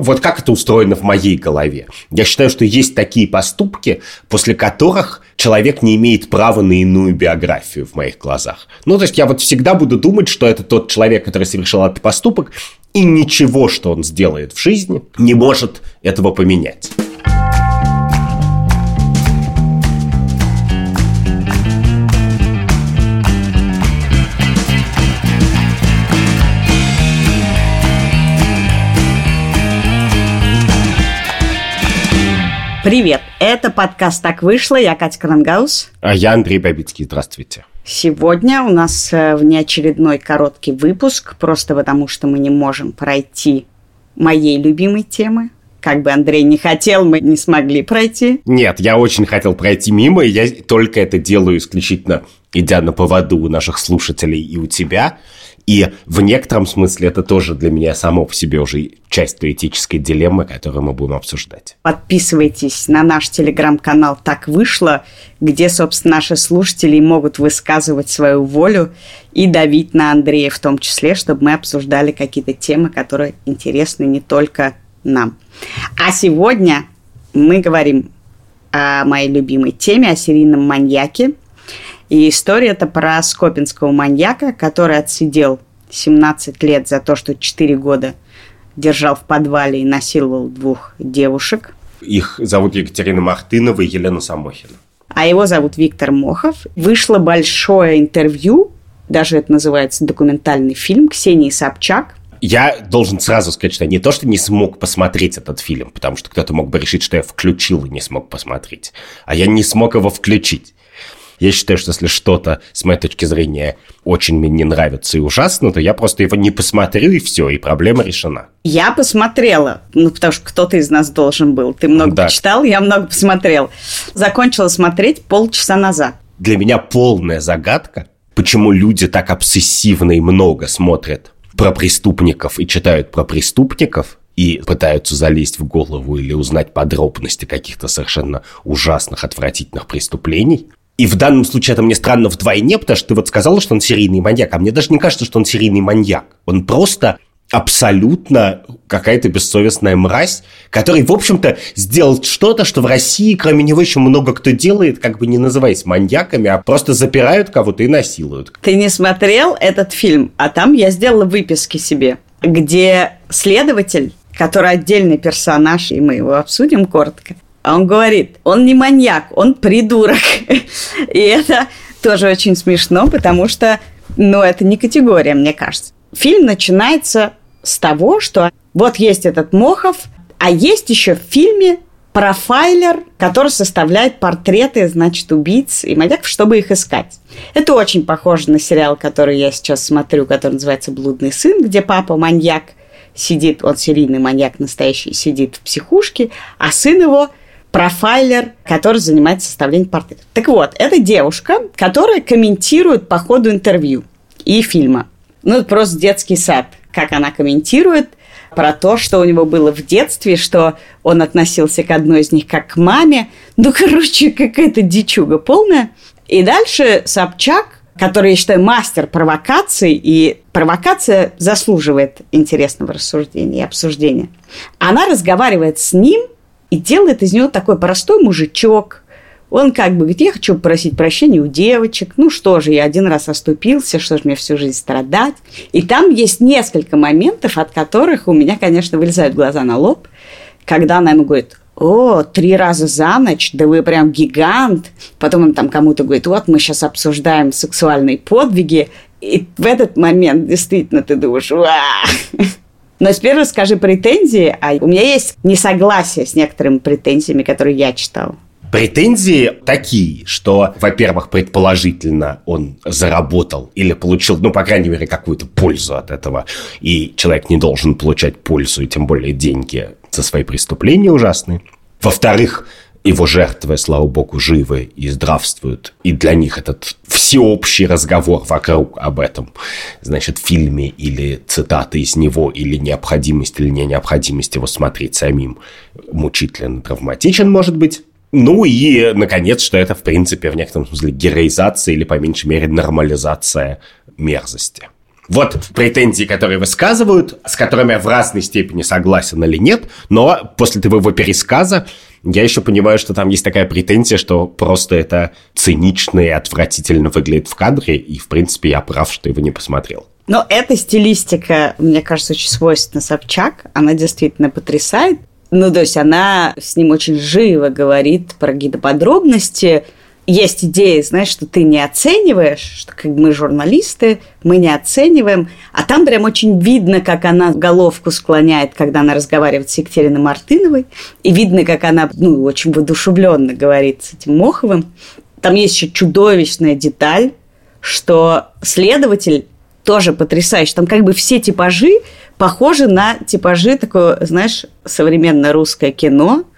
Вот как это устроено в моей голове? Я считаю, что есть такие поступки, после которых человек не имеет права на иную биографию в моих глазах. Ну, то есть я вот всегда буду думать, что это тот человек, который совершил этот поступок, и ничего, что он сделает в жизни, не может этого поменять. Привет! Это подкаст «Так вышло». Я Катя Крангаус. А я Андрей Бабицкий. Здравствуйте. Сегодня у нас э, внеочередной короткий выпуск, просто потому что мы не можем пройти моей любимой темы. Как бы Андрей не хотел, мы не смогли пройти. Нет, я очень хотел пройти мимо, и я только это делаю исключительно идя на поводу у наших слушателей и у тебя – и в некотором смысле это тоже для меня само по себе уже часть той этической дилеммы, которую мы будем обсуждать. Подписывайтесь на наш телеграм-канал «Так вышло», где, собственно, наши слушатели могут высказывать свою волю и давить на Андрея в том числе, чтобы мы обсуждали какие-то темы, которые интересны не только нам. А сегодня мы говорим о моей любимой теме, о серийном маньяке – и история это про скопинского маньяка, который отсидел 17 лет за то, что 4 года держал в подвале и насиловал двух девушек. Их зовут Екатерина Мартынова и Елена Самохина. А его зовут Виктор Мохов. Вышло большое интервью, даже это называется документальный фильм, Ксении Собчак. Я должен сразу сказать, что я не то, что не смог посмотреть этот фильм, потому что кто-то мог бы решить, что я включил и не смог посмотреть, а я не смог его включить. Я считаю, что если что-то, с моей точки зрения, очень мне не нравится и ужасно, то я просто его не посмотрю, и все, и проблема решена. Я посмотрела, ну, потому что кто-то из нас должен был. Ты много да. почитал, я много посмотрел. Закончила смотреть полчаса назад. Для меня полная загадка, почему люди так обсессивно и много смотрят про преступников и читают про преступников, и пытаются залезть в голову или узнать подробности каких-то совершенно ужасных, отвратительных преступлений. И в данном случае это мне странно вдвойне, потому что ты вот сказала, что он серийный маньяк, а мне даже не кажется, что он серийный маньяк. Он просто абсолютно какая-то бессовестная мразь, который, в общем-то, сделал что-то, что в России, кроме него, еще много кто делает, как бы не называясь маньяками, а просто запирают кого-то и насилуют. Ты не смотрел этот фильм, а там я сделала выписки себе, где следователь, который отдельный персонаж, и мы его обсудим коротко, а он говорит, он не маньяк, он придурок. И это тоже очень смешно, потому что, ну, это не категория, мне кажется. Фильм начинается с того, что вот есть этот Мохов, а есть еще в фильме профайлер, который составляет портреты, значит, убийц и маньяков, чтобы их искать. Это очень похоже на сериал, который я сейчас смотрю, который называется «Блудный сын», где папа маньяк сидит, он серийный маньяк настоящий, сидит в психушке, а сын его профайлер, который занимается составлением портретов. Так вот, это девушка, которая комментирует по ходу интервью и фильма. Ну, это просто детский сад, как она комментирует про то, что у него было в детстве, что он относился к одной из них как к маме. Ну, короче, какая-то дичуга полная. И дальше Собчак, который, я считаю, мастер провокаций, и провокация заслуживает интересного рассуждения и обсуждения. Она разговаривает с ним – и делает из него такой простой мужичок. Он как бы говорит, я хочу просить прощения у девочек. Ну что же, я один раз оступился, что же мне всю жизнь страдать. И там есть несколько моментов, от которых у меня, конечно, вылезают глаза на лоб, когда она ему говорит, о, три раза за ночь, да вы прям гигант. Потом он там кому-то говорит, вот мы сейчас обсуждаем сексуальные подвиги. И в этот момент действительно ты думаешь, Ва! Но теперь расскажи претензии, а у меня есть несогласие с некоторыми претензиями, которые я читал. Претензии такие, что, во-первых, предположительно он заработал или получил, ну, по крайней мере, какую-то пользу от этого, и человек не должен получать пользу, и тем более деньги за свои преступления ужасные. Во-вторых, его жертвы, слава богу, живы и здравствуют. И для них этот всеобщий разговор вокруг об этом, значит, фильме или цитаты из него, или необходимость или не необходимость его смотреть самим мучителен, травматичен, может быть. Ну и, наконец, что это, в принципе, в некотором смысле героизация или, по меньшей мере, нормализация мерзости. Вот претензии, которые высказывают, с которыми я в разной степени согласен или нет, но после твоего пересказа я еще понимаю, что там есть такая претензия, что просто это цинично и отвратительно выглядит в кадре, и, в принципе, я прав, что его не посмотрел. Но эта стилистика, мне кажется, очень свойственна Собчак. Она действительно потрясает. Ну, то есть она с ним очень живо говорит про какие-то подробности, есть идея, знаешь, что ты не оцениваешь, что как мы журналисты, мы не оцениваем, а там прям очень видно, как она головку склоняет, когда она разговаривает с Екатериной Мартыновой, и видно, как она, ну, очень воодушевленно говорит с этим Моховым. Там есть еще чудовищная деталь, что следователь тоже потрясающий. Там как бы все типажи похожи на типажи такое, знаешь, современное русское кино –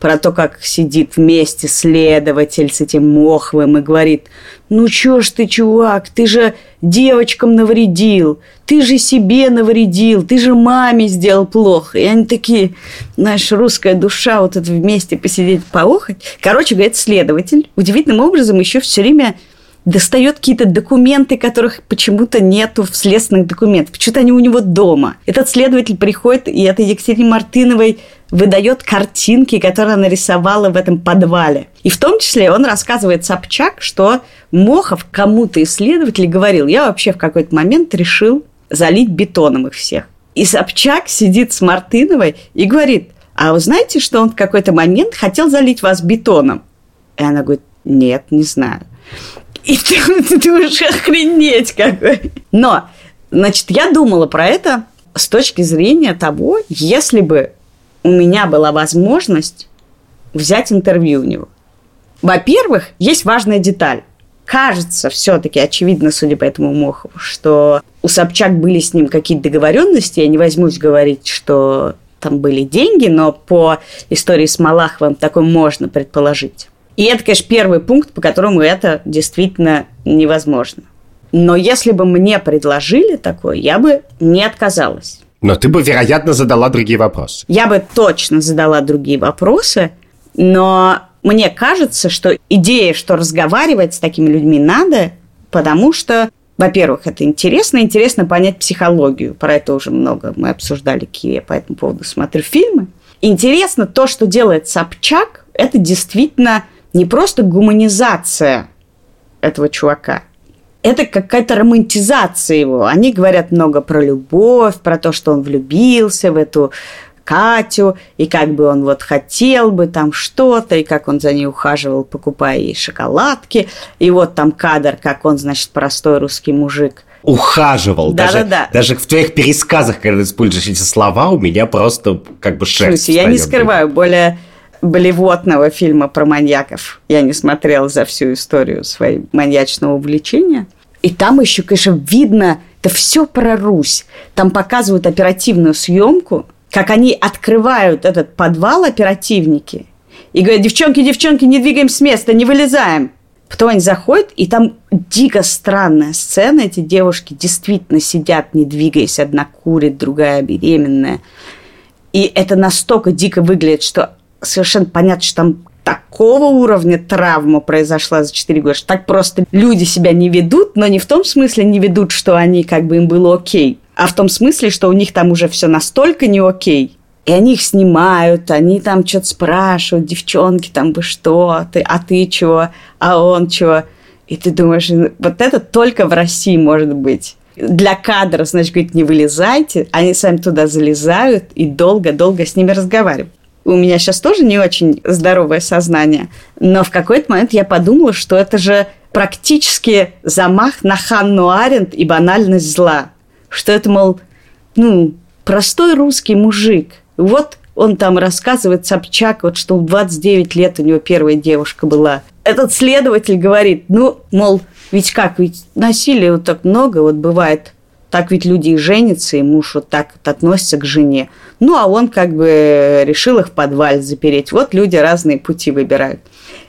про то, как сидит вместе следователь с этим Моховым и говорит, ну чё ж ты, чувак, ты же девочкам навредил, ты же себе навредил, ты же маме сделал плохо. И они такие, знаешь, русская душа, вот это вместе посидеть, поохать. Короче, говорит, следователь удивительным образом еще все время достает какие-то документы, которых почему-то нету в следственных документах. Почему-то они у него дома. Этот следователь приходит, и это Екатерине Мартыновой выдает картинки, которые она рисовала в этом подвале. И в том числе он рассказывает Собчак, что Мохов кому-то исследователь говорил, я вообще в какой-то момент решил залить бетоном их всех. И Собчак сидит с Мартыновой и говорит, а вы знаете, что он в какой-то момент хотел залить вас бетоном? И она говорит, нет, не знаю. И ты, ты, уже охренеть какой. Но, значит, я думала про это с точки зрения того, если бы у меня была возможность взять интервью у него. Во-первых, есть важная деталь. Кажется, все-таки очевидно, судя по этому Мохову, что у Собчак были с ним какие-то договоренности. Я не возьмусь говорить, что там были деньги, но по истории с Малаховым такое можно предположить. И это, конечно, первый пункт, по которому это действительно невозможно. Но если бы мне предложили такое, я бы не отказалась. Но ты бы, вероятно, задала другие вопросы. Я бы точно задала другие вопросы, но мне кажется, что идея, что разговаривать с такими людьми надо, потому что, во-первых, это интересно, интересно понять психологию. Про это уже много мы обсуждали, какие я по этому поводу смотрю фильмы. Интересно то, что делает Собчак, это действительно не просто гуманизация этого чувака, это какая-то романтизация его. Они говорят много про любовь, про то, что он влюбился в эту Катю, и как бы он вот хотел бы там что-то, и как он за ней ухаживал, покупая ей шоколадки. И вот там кадр, как он, значит, простой русский мужик. Ухаживал. Да, даже, да, да. Даже в твоих пересказах, когда ты используешь эти слова, у меня просто как бы шерсть Слушай, я не скрываю, более болевотного фильма про маньяков я не смотрела за всю историю своего маньячного увлечения. И там еще, конечно, видно, это все про Русь. Там показывают оперативную съемку, как они открывают этот подвал оперативники и говорят, девчонки, девчонки, не двигаем с места, не вылезаем. Потом они заходят, и там дико странная сцена. Эти девушки действительно сидят, не двигаясь. Одна курит, другая беременная. И это настолько дико выглядит, что совершенно понятно, что там такого уровня травма произошла за 4 года, что так просто люди себя не ведут, но не в том смысле не ведут, что они как бы им было окей, а в том смысле, что у них там уже все настолько не окей, и они их снимают, они там что-то спрашивают, девчонки, там бы что, ты, а ты чего, а он чего. И ты думаешь, вот это только в России может быть. Для кадра, значит, говорит, не вылезайте, они сами туда залезают и долго-долго с ними разговаривают у меня сейчас тоже не очень здоровое сознание, но в какой-то момент я подумала, что это же практически замах на Ханну Аренд и банальность зла. Что это, мол, ну, простой русский мужик. Вот он там рассказывает, Собчак, вот что в 29 лет у него первая девушка была. Этот следователь говорит, ну, мол, ведь как, ведь насилия вот так много вот бывает так ведь люди и женятся, и муж вот так вот относится к жене. Ну, а он как бы решил их в подвале запереть. Вот люди разные пути выбирают.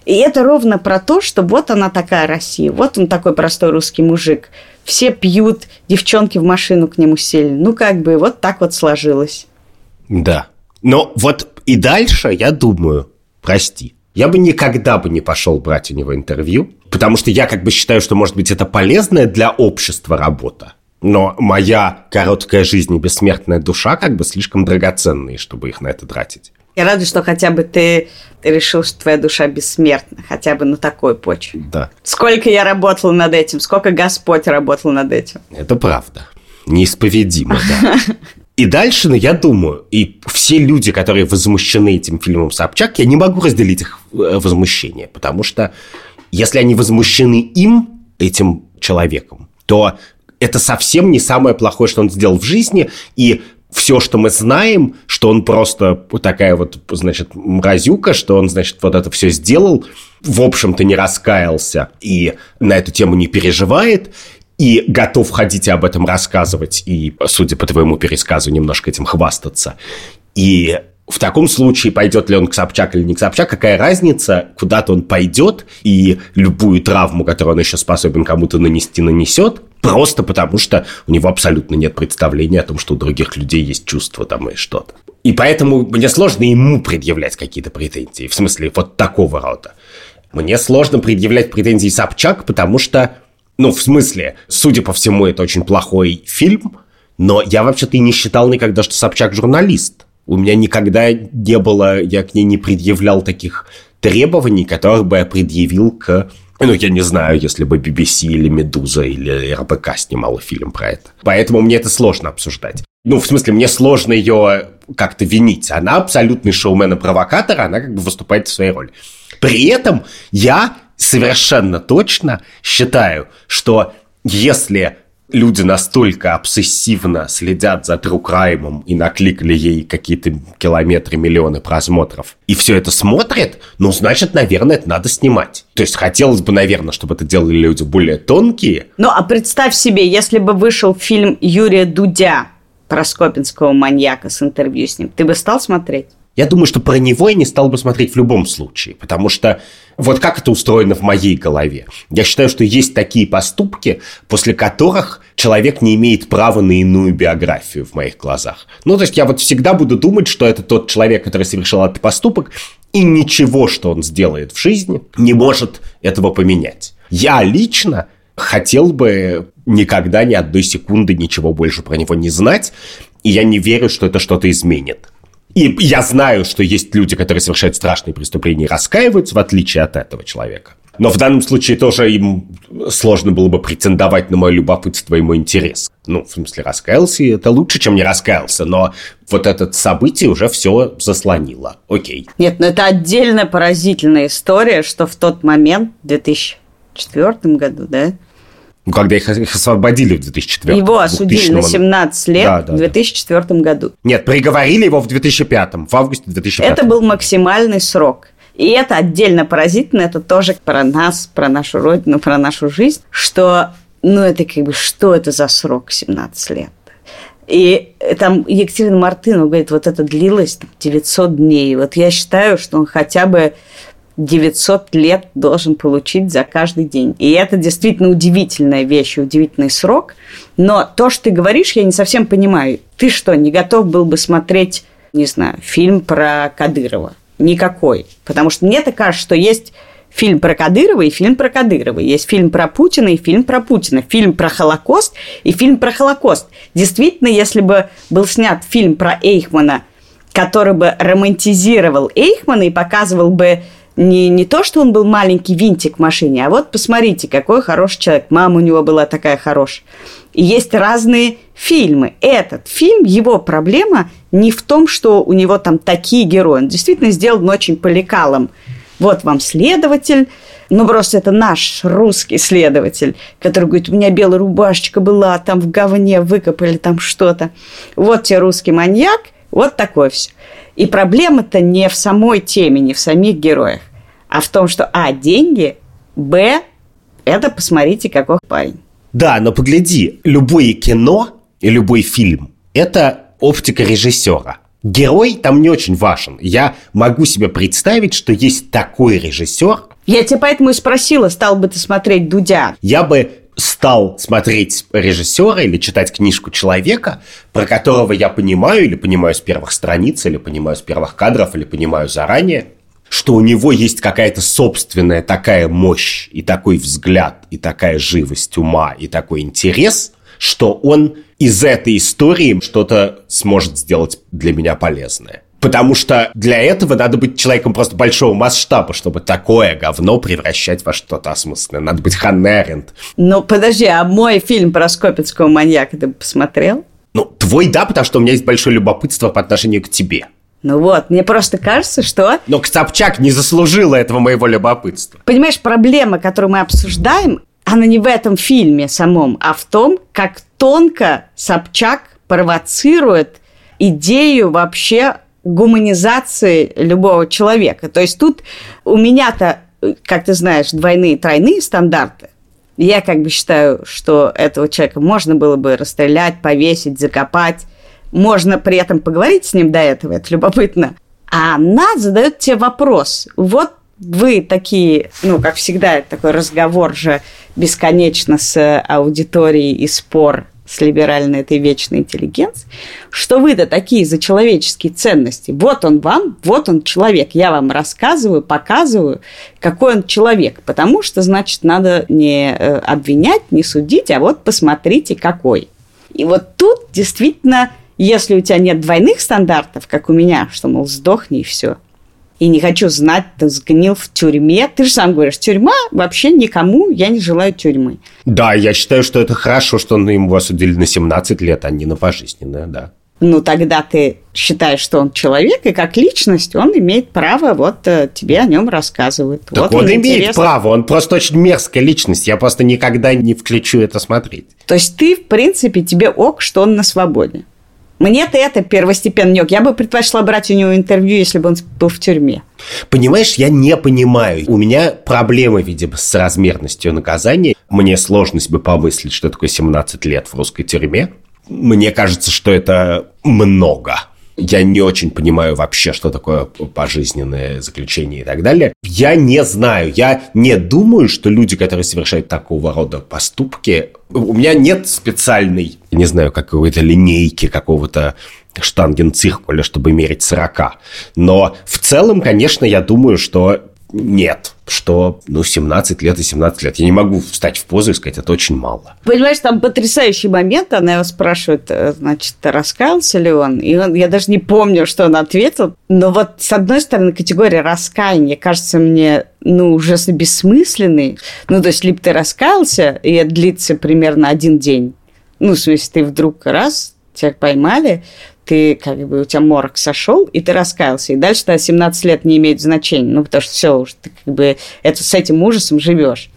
И это ровно про то, что вот она такая Россия, вот он такой простой русский мужик. Все пьют, девчонки в машину к нему сели. Ну, как бы вот так вот сложилось. Да. Но вот и дальше, я думаю, прости, я бы никогда бы не пошел брать у него интервью, потому что я как бы считаю, что, может быть, это полезная для общества работа. Но моя короткая жизнь и бессмертная душа как бы слишком драгоценные, чтобы их на это тратить. Я рада, что хотя бы ты, ты решил, что твоя душа бессмертна, хотя бы на такой почве. Да. Сколько я работал над этим, сколько Господь работал над этим. Это правда. Неисповедимо, да. И дальше, ну, я думаю, и все люди, которые возмущены этим фильмом Собчак, я не могу разделить их э, возмущение, потому что если они возмущены им, этим человеком, то это совсем не самое плохое, что он сделал в жизни, и все, что мы знаем, что он просто такая вот, значит, мразюка, что он, значит, вот это все сделал, в общем-то не раскаялся и на эту тему не переживает, и готов ходить и об этом рассказывать, и, судя по твоему пересказу, немножко этим хвастаться. И в таком случае, пойдет ли он к Собчак или не к Собчак, какая разница, куда-то он пойдет, и любую травму, которую он еще способен кому-то нанести, нанесет, просто потому что у него абсолютно нет представления о том, что у других людей есть чувства там и что-то. И поэтому мне сложно ему предъявлять какие-то претензии, в смысле вот такого рода. Мне сложно предъявлять претензии Собчак, потому что, ну, в смысле, судя по всему, это очень плохой фильм, но я вообще-то и не считал никогда, что Собчак журналист. У меня никогда не было, я к ней не предъявлял таких требований, которых бы я предъявил к ну, я не знаю, если бы BBC или Медуза или РБК снимала фильм про это. Поэтому мне это сложно обсуждать. Ну, в смысле, мне сложно ее как-то винить. Она абсолютный шоумен и провокатор, она как бы выступает в своей роли. При этом я совершенно точно считаю, что если люди настолько обсессивно следят за True Crime и накликали ей какие-то километры, миллионы просмотров, и все это смотрят, ну, значит, наверное, это надо снимать. То есть хотелось бы, наверное, чтобы это делали люди более тонкие. Ну, а представь себе, если бы вышел фильм Юрия Дудя про скопинского маньяка с интервью с ним, ты бы стал смотреть? Я думаю, что про него я не стал бы смотреть в любом случае, потому что вот как это устроено в моей голове. Я считаю, что есть такие поступки, после которых человек не имеет права на иную биографию в моих глазах. Ну, то есть я вот всегда буду думать, что это тот человек, который совершил этот поступок, и ничего, что он сделает в жизни, не может этого поменять. Я лично хотел бы никогда ни одной секунды ничего больше про него не знать, и я не верю, что это что-то изменит. И я знаю, что есть люди, которые совершают страшные преступления и раскаиваются, в отличие от этого человека. Но в данном случае тоже им сложно было бы претендовать на мое любопытство и мой интерес. Ну, в смысле, раскаялся, это лучше, чем не раскаялся, но вот это событие уже все заслонило. Окей. Нет, но это отдельная поразительная история, что в тот момент, в 2004 году, да, ну, когда их, их освободили в 2004 Его осудили на 17 лет да, да, в 2004 да. году. Нет, приговорили его в 2005, в августе 2005. Это был максимальный срок. И это отдельно поразительно, это тоже про нас, про нашу родину, про нашу жизнь, что, ну, это как бы, что это за срок 17 лет? И там Екатерина Мартынова говорит, вот это длилось там, 900 дней. Вот я считаю, что он хотя бы 900 лет должен получить за каждый день. И это действительно удивительная вещь, удивительный срок. Но то, что ты говоришь, я не совсем понимаю. Ты что, не готов был бы смотреть, не знаю, фильм про Кадырова? Никакой. Потому что мне так кажется, что есть фильм про Кадырова и фильм про Кадырова. Есть фильм про Путина и фильм про Путина. Фильм про Холокост и фильм про Холокост. Действительно, если бы был снят фильм про Эйхмана, который бы романтизировал Эйхмана и показывал бы не, не то, что он был маленький винтик в машине, а вот посмотрите, какой хороший человек. Мама у него была такая хорошая. И есть разные фильмы. Этот фильм, его проблема не в том, что у него там такие герои. Он действительно сделан очень по. Вот вам следователь, ну, просто это наш русский следователь, который говорит, у меня белая рубашечка была, там в говне выкопали там что-то. Вот тебе русский маньяк, вот такое все. И проблема-то не в самой теме, не в самих героях, а в том, что А, деньги, Б, это посмотрите, какой парень. Да, но погляди, любое кино и любой фильм – это оптика режиссера. Герой там не очень важен. Я могу себе представить, что есть такой режиссер. Я тебя поэтому и спросила, стал бы ты смотреть Дудя. Я бы стал смотреть режиссера или читать книжку человека, про которого я понимаю, или понимаю с первых страниц, или понимаю с первых кадров, или понимаю заранее, что у него есть какая-то собственная такая мощь, и такой взгляд, и такая живость ума, и такой интерес, что он из этой истории что-то сможет сделать для меня полезное. Потому что для этого надо быть человеком просто большого масштаба, чтобы такое говно превращать во что-то осмысленное. Надо быть Ханнеринд. Ну, подожди, а мой фильм про Скопецкого маньяка ты посмотрел? Ну, твой да, потому что у меня есть большое любопытство по отношению к тебе. Ну вот, мне просто кажется, что... Но Собчак не заслужила этого моего любопытства. Понимаешь, проблема, которую мы обсуждаем, она не в этом фильме самом, а в том, как тонко Собчак провоцирует идею вообще гуманизации любого человека. То есть тут у меня-то, как ты знаешь, двойные, тройные стандарты. Я как бы считаю, что этого человека можно было бы расстрелять, повесить, закопать. Можно при этом поговорить с ним до этого, это любопытно. А она задает тебе вопрос. Вот вы такие, ну, как всегда, такой разговор же бесконечно с аудиторией и спор с либеральной этой вечной интеллигенцией, что вы-то такие за человеческие ценности. Вот он вам, вот он человек. Я вам рассказываю, показываю, какой он человек. Потому что, значит, надо не э, обвинять, не судить, а вот посмотрите, какой. И вот тут действительно, если у тебя нет двойных стандартов, как у меня, что, мол, сдохни и все – и не хочу знать, ты сгнил в тюрьме. Ты же сам говоришь, тюрьма вообще никому, я не желаю тюрьмы. Да, я считаю, что это хорошо, что ему осудили на 17 лет, а не на пожизненное, да. Ну, тогда ты считаешь, что он человек, и как личность он имеет право, вот э, тебе о нем рассказывают. Так вот он имеет интересно. право, он просто очень мерзкая личность, я просто никогда не включу это смотреть. То есть ты, в принципе, тебе ок, что он на свободе. Мне-то это первостепенный Я бы предпочла брать у него интервью, если бы он был в тюрьме. Понимаешь, я не понимаю. У меня проблемы, видимо, с размерностью наказания. Мне сложно себе помыслить, что такое 17 лет в русской тюрьме. Мне кажется, что это много я не очень понимаю вообще, что такое пожизненное заключение и так далее. Я не знаю, я не думаю, что люди, которые совершают такого рода поступки, у меня нет специальной, не знаю, какой-то линейки какого-то штангенциркуля, чтобы мерить 40. Но в целом, конечно, я думаю, что нет, что, ну, 17 лет и 17 лет. Я не могу встать в позу и сказать, это очень мало. Понимаешь, там потрясающий момент, она его спрашивает, э, значит, раскаялся ли он, и он, я даже не помню, что он ответил, но вот, с одной стороны, категория раскаяния кажется мне, ну, ужасно бессмысленной, ну, то есть, либо ты раскаялся, и это длится примерно один день, ну, в смысле, ты вдруг раз, тебя поймали, ты как бы у тебя морок сошел, и ты раскаялся. И дальше тогда 17 лет не имеет значения. Ну, потому что все, уже ты как бы это, с этим ужасом живешь.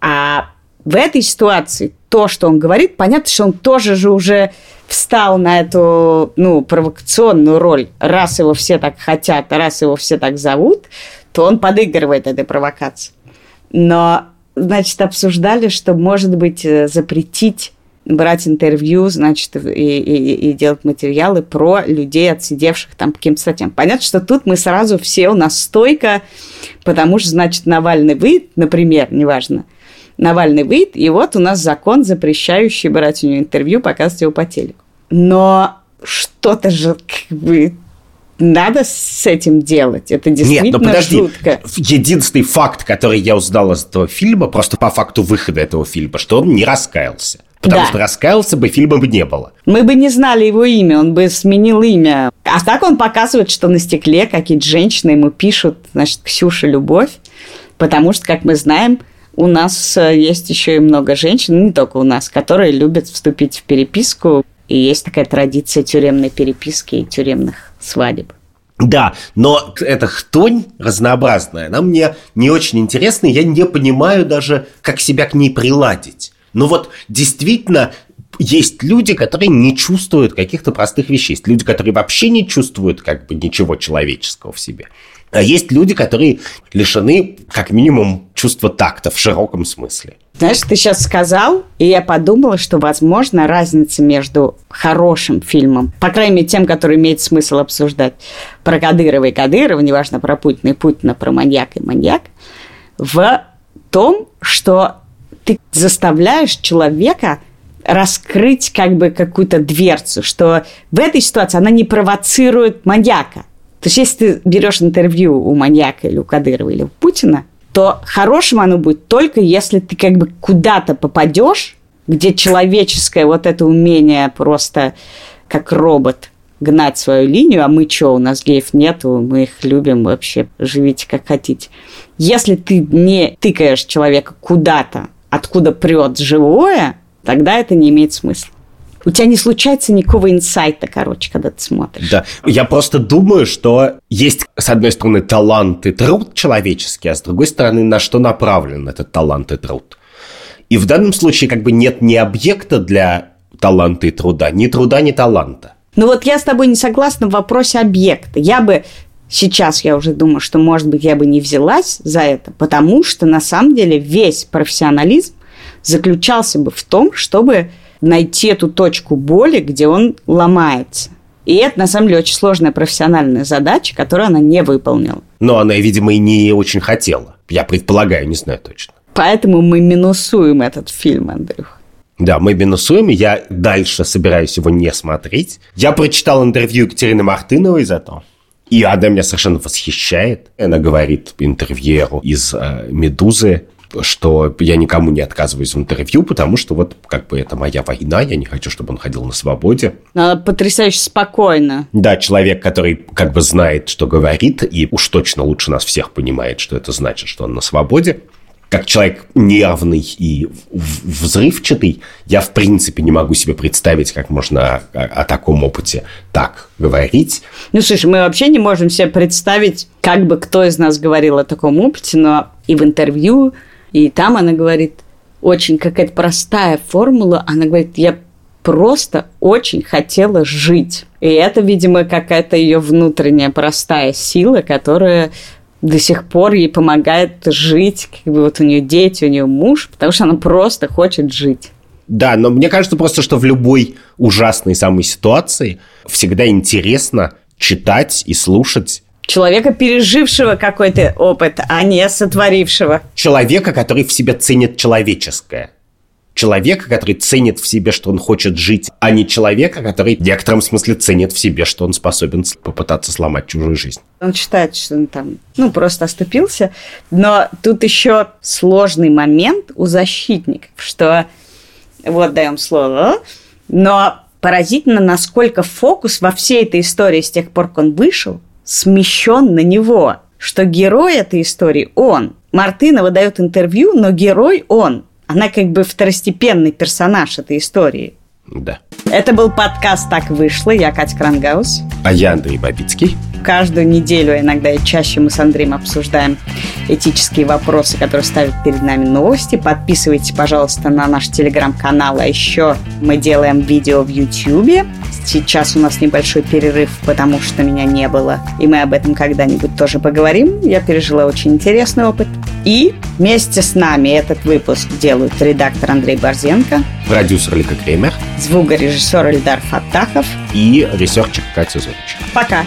А в этой ситуации то, что он говорит, понятно, что он тоже же уже встал на эту, ну, провокационную роль. Раз его все так хотят, раз его все так зовут, то он подыгрывает этой провокации. Но, значит, обсуждали, что, может быть, э, запретить брать интервью, значит, и, и, и делать материалы про людей, отсидевших там по каким-то статьям. Понятно, что тут мы сразу все у нас стойко, потому что, значит, Навальный выйдет, например, неважно, Навальный выйдет, и вот у нас закон, запрещающий брать у него интервью, показывать его по телеку. Но что-то же как бы надо с этим делать. Это действительно Нет, ну подожди. жутко. Единственный факт, который я узнал из этого фильма, просто по факту выхода этого фильма, что он не раскаялся. Потому да. что раскаялся бы, фильма бы не было. Мы бы не знали его имя, он бы сменил имя. А так он показывает, что на стекле какие-то женщины ему пишут, значит, Ксюша, любовь. Потому что, как мы знаем, у нас э, есть еще и много женщин, не только у нас, которые любят вступить в переписку. И есть такая традиция тюремной переписки и тюремных свадеб. Да, но эта хтонь разнообразная, она мне не очень интересна, я не понимаю даже, как себя к ней приладить. Но вот действительно есть люди, которые не чувствуют каких-то простых вещей. Есть люди, которые вообще не чувствуют как бы ничего человеческого в себе. А есть люди, которые лишены, как минимум, чувства такта в широком смысле. Знаешь, ты сейчас сказал, и я подумала, что, возможно, разница между хорошим фильмом, по крайней мере, тем, который имеет смысл обсуждать, про Кадырова и Кадырова, неважно, про Путина и Путина, про маньяка и маньяк, в том, что ты заставляешь человека раскрыть как бы какую-то дверцу, что в этой ситуации она не провоцирует маньяка. То есть, если ты берешь интервью у маньяка или у Кадырова или у Путина, то хорошим оно будет только если ты как бы куда-то попадешь, где человеческое вот это умение просто как робот гнать свою линию, а мы что, у нас геев нету, мы их любим вообще, живите как хотите. Если ты не тыкаешь человека куда-то, откуда прет живое, тогда это не имеет смысла. У тебя не случается никакого инсайта, короче, когда ты смотришь. Да, я просто думаю, что есть, с одной стороны, талант и труд человеческий, а с другой стороны, на что направлен этот талант и труд. И в данном случае как бы нет ни объекта для таланта и труда, ни труда, ни таланта. Ну вот я с тобой не согласна в вопросе объекта. Я бы сейчас я уже думаю, что, может быть, я бы не взялась за это, потому что, на самом деле, весь профессионализм заключался бы в том, чтобы найти эту точку боли, где он ломается. И это, на самом деле, очень сложная профессиональная задача, которую она не выполнила. Но она, видимо, и не очень хотела. Я предполагаю, не знаю точно. Поэтому мы минусуем этот фильм, Андрюх. Да, мы минусуем, и я дальше собираюсь его не смотреть. Я прочитал интервью Екатерины Мартыновой зато. И она меня совершенно восхищает. Она говорит интервьюеру из э, «Медузы», что я никому не отказываюсь в интервью, потому что вот как бы это моя война, я не хочу, чтобы он ходил на свободе. Она потрясающе спокойно. Да, человек, который как бы знает, что говорит, и уж точно лучше нас всех понимает, что это значит, что он на свободе как человек нервный и взрывчатый, я в принципе не могу себе представить, как можно о, о таком опыте так говорить. Ну, слушай, мы вообще не можем себе представить, как бы кто из нас говорил о таком опыте, но и в интервью, и там она говорит, очень какая-то простая формула, она говорит, я просто очень хотела жить. И это, видимо, какая-то ее внутренняя простая сила, которая до сих пор ей помогает жить, как бы вот у нее дети, у нее муж, потому что она просто хочет жить. Да, но мне кажется просто, что в любой ужасной самой ситуации всегда интересно читать и слушать Человека, пережившего какой-то опыт, а не сотворившего. Человека, который в себе ценит человеческое человека, который ценит в себе, что он хочет жить, а не человека, который в некотором смысле ценит в себе, что он способен попытаться сломать чужую жизнь. Он считает, что он там, ну, просто оступился. Но тут еще сложный момент у защитников, что вот даем слово, но поразительно, насколько фокус во всей этой истории с тех пор, как он вышел, смещен на него, что герой этой истории он. Мартынова дает интервью, но герой он. Она как бы второстепенный персонаж этой истории. Да. Это был подкаст «Так вышло». Я Катя Крангаус. А я Андрей Бабицкий. Каждую неделю, а иногда и чаще, мы с Андреем обсуждаем этические вопросы, которые ставят перед нами новости. Подписывайтесь, пожалуйста, на наш телеграм-канал. А еще мы делаем видео в YouTube. Сейчас у нас небольшой перерыв, потому что меня не было. И мы об этом когда-нибудь тоже поговорим. Я пережила очень интересный опыт. И вместе с нами этот выпуск делают редактор Андрей Борзенко, продюсер Лика Кремер, звукорежиссер Эльдар Фаттахов и researcher Катя Зорич. Пока!